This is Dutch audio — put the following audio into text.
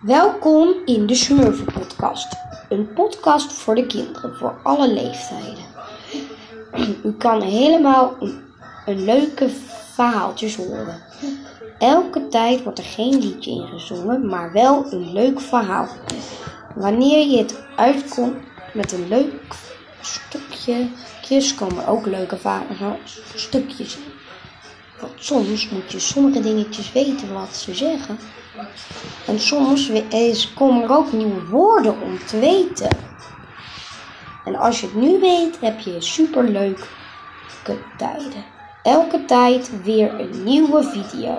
Welkom in de Smurfen podcast. Een podcast voor de kinderen, voor alle leeftijden. U kan helemaal een, leuke verhaaltjes horen. Elke tijd wordt er geen liedje ingezongen, maar wel een leuk verhaal. Wanneer je het uitkomt met een leuk stukje, komen ook leuke stukjes in. Want soms moet je sommige dingetjes weten wat ze zeggen. En soms komen er ook nieuwe woorden om te weten. En als je het nu weet, heb je superleuke tijden. Elke tijd weer een nieuwe video.